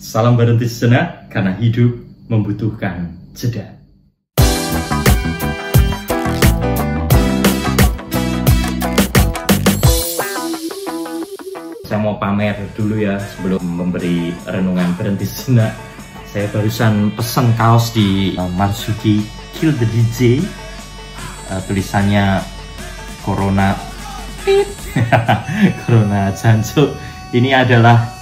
Salam berhenti sejenak karena hidup membutuhkan jeda. Saya mau pamer dulu ya sebelum memberi renungan berhenti sejenak. Saya barusan pesan kaos di uh, Marsuki Kill the DJ. Uh, tulisannya Corona Corona Janjo. Ini adalah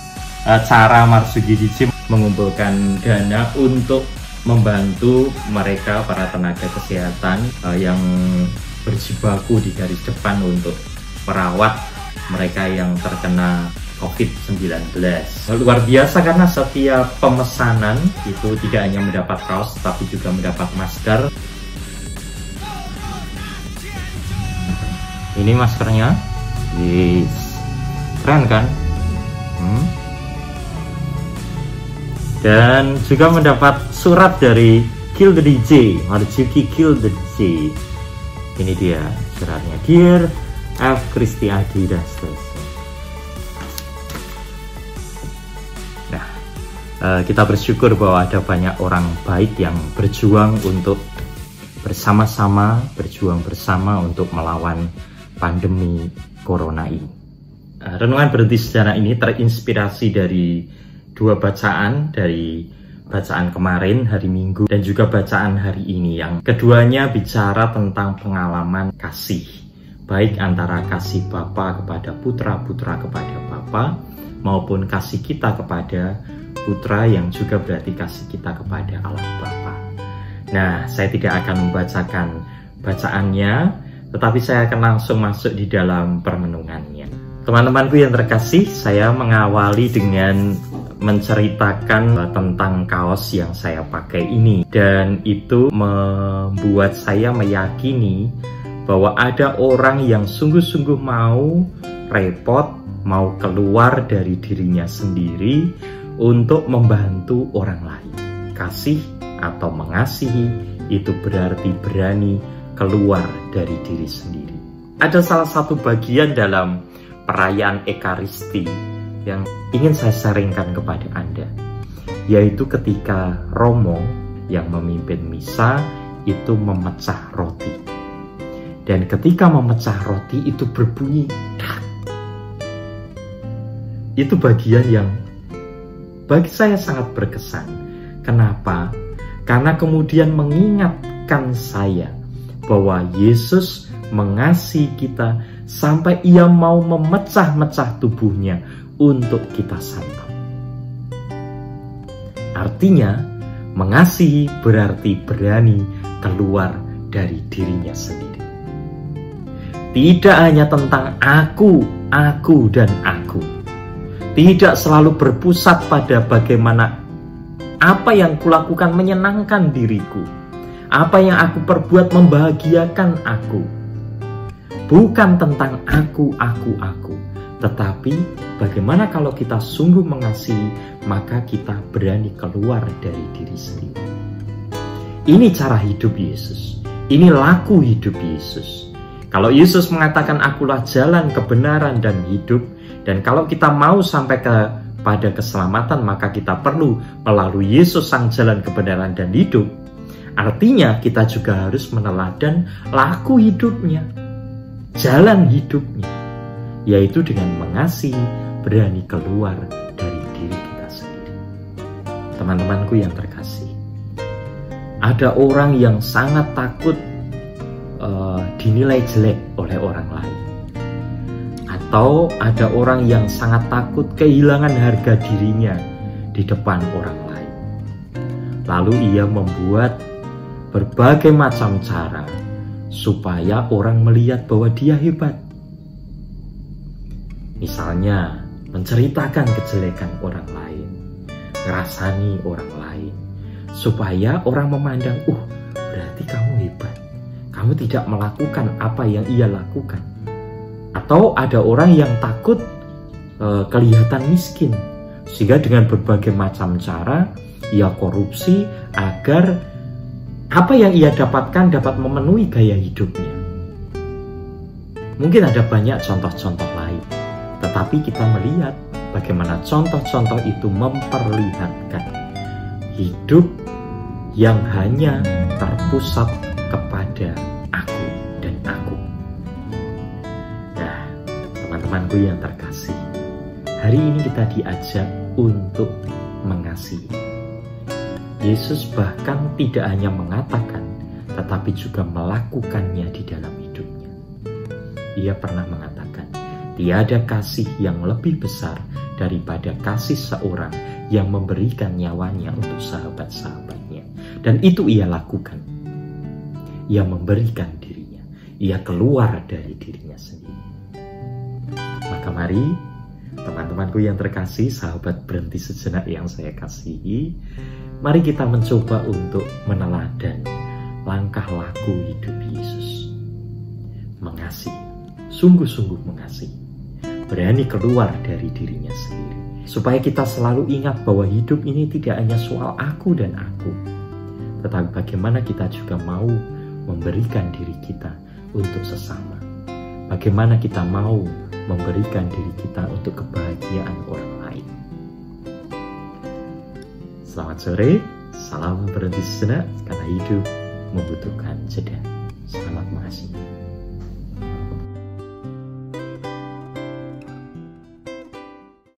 uh, cara Marsuki DJ mengumpulkan dana untuk membantu mereka para tenaga kesehatan uh, yang berjibaku di garis depan untuk merawat mereka yang terkena COVID-19. Luar biasa karena setiap pemesanan itu tidak hanya mendapat kaos tapi juga mendapat masker. Ini maskernya. Yes. Keren kan? Hmm. Dan juga mendapat surat dari Kill the DJ, Marjuki Kill the DJ. Ini dia suratnya. Dear F. Kristi Adi dan seterusnya. Nah, eh, kita bersyukur bahwa ada banyak orang baik yang berjuang untuk bersama-sama, berjuang bersama untuk melawan pandemi corona ini. Eh, renungan berhenti sejarah ini terinspirasi dari dua bacaan dari bacaan kemarin hari Minggu dan juga bacaan hari ini yang keduanya bicara tentang pengalaman kasih baik antara kasih Bapa kepada putra-putra kepada Bapa maupun kasih kita kepada putra yang juga berarti kasih kita kepada Allah Bapa. Nah, saya tidak akan membacakan bacaannya, tetapi saya akan langsung masuk di dalam permenungannya. Teman-temanku yang terkasih, saya mengawali dengan menceritakan tentang kaos yang saya pakai ini dan itu membuat saya meyakini bahwa ada orang yang sungguh-sungguh mau repot, mau keluar dari dirinya sendiri untuk membantu orang lain. Kasih atau mengasihi itu berarti berani keluar dari diri sendiri. Ada salah satu bagian dalam perayaan Ekaristi yang ingin saya sharingkan kepada Anda, yaitu ketika Romo yang memimpin misa itu memecah roti dan ketika memecah roti itu berbunyi dak. Itu bagian yang bagi saya sangat berkesan. Kenapa? Karena kemudian mengingatkan saya bahwa Yesus mengasihi kita sampai ia mau memecah-mecah tubuhnya untuk kita santap. Artinya, mengasihi berarti berani keluar dari dirinya sendiri. Tidak hanya tentang aku, aku, dan aku. Tidak selalu berpusat pada bagaimana apa yang kulakukan menyenangkan diriku. Apa yang aku perbuat membahagiakan aku. Bukan tentang aku, aku, aku. Tetapi bagaimana kalau kita sungguh mengasihi, maka kita berani keluar dari diri sendiri. Ini cara hidup Yesus. Ini laku hidup Yesus. Kalau Yesus mengatakan akulah jalan kebenaran dan hidup dan kalau kita mau sampai ke pada keselamatan maka kita perlu melalui Yesus sang jalan kebenaran dan hidup. Artinya kita juga harus meneladan laku hidupnya, jalan hidupnya, yaitu dengan mengasihi, berani keluar dari diri kita sendiri. Teman-temanku yang terkasih, ada orang yang sangat takut uh, dinilai jelek oleh orang lain. Atau ada orang yang sangat takut kehilangan harga dirinya di depan orang lain. Lalu ia membuat berbagai macam cara supaya orang melihat bahwa dia hebat. Misalnya, menceritakan kejelekan orang lain, ngerasani orang lain, supaya orang memandang, "Uh, berarti kamu hebat." kamu tidak melakukan apa yang ia lakukan. Atau ada orang yang takut e, kelihatan miskin, sehingga dengan berbagai macam cara ia korupsi agar apa yang ia dapatkan dapat memenuhi gaya hidupnya. Mungkin ada banyak contoh-contoh lain, tetapi kita melihat bagaimana contoh-contoh itu memperlihatkan hidup yang hanya terpusat kepada aku dan aku. Nah, teman-temanku yang terkasih, hari ini kita diajak untuk mengasihi. Yesus bahkan tidak hanya mengatakan, tetapi juga melakukannya di dalam hidupnya. Ia pernah mengatakan, tiada kasih yang lebih besar daripada kasih seorang yang memberikan nyawanya untuk sahabat-sahabatnya. Dan itu ia lakukan. Ia memberikan dirinya. Ia keluar dari dirinya sendiri. Maka mari teman-temanku yang terkasih, sahabat berhenti sejenak yang saya kasihi, mari kita mencoba untuk meneladan langkah laku hidup Yesus. Mengasihi, sungguh-sungguh mengasihi. Berani keluar dari dirinya sendiri. Supaya kita selalu ingat bahwa hidup ini tidak hanya soal aku dan aku. Tetapi bagaimana kita juga mau memberikan diri kita untuk sesama. Bagaimana kita mau memberikan diri kita untuk kebahagiaan orang Selamat sore, salam berhenti sejenak karena hidup membutuhkan jeda. Selamat mengasih.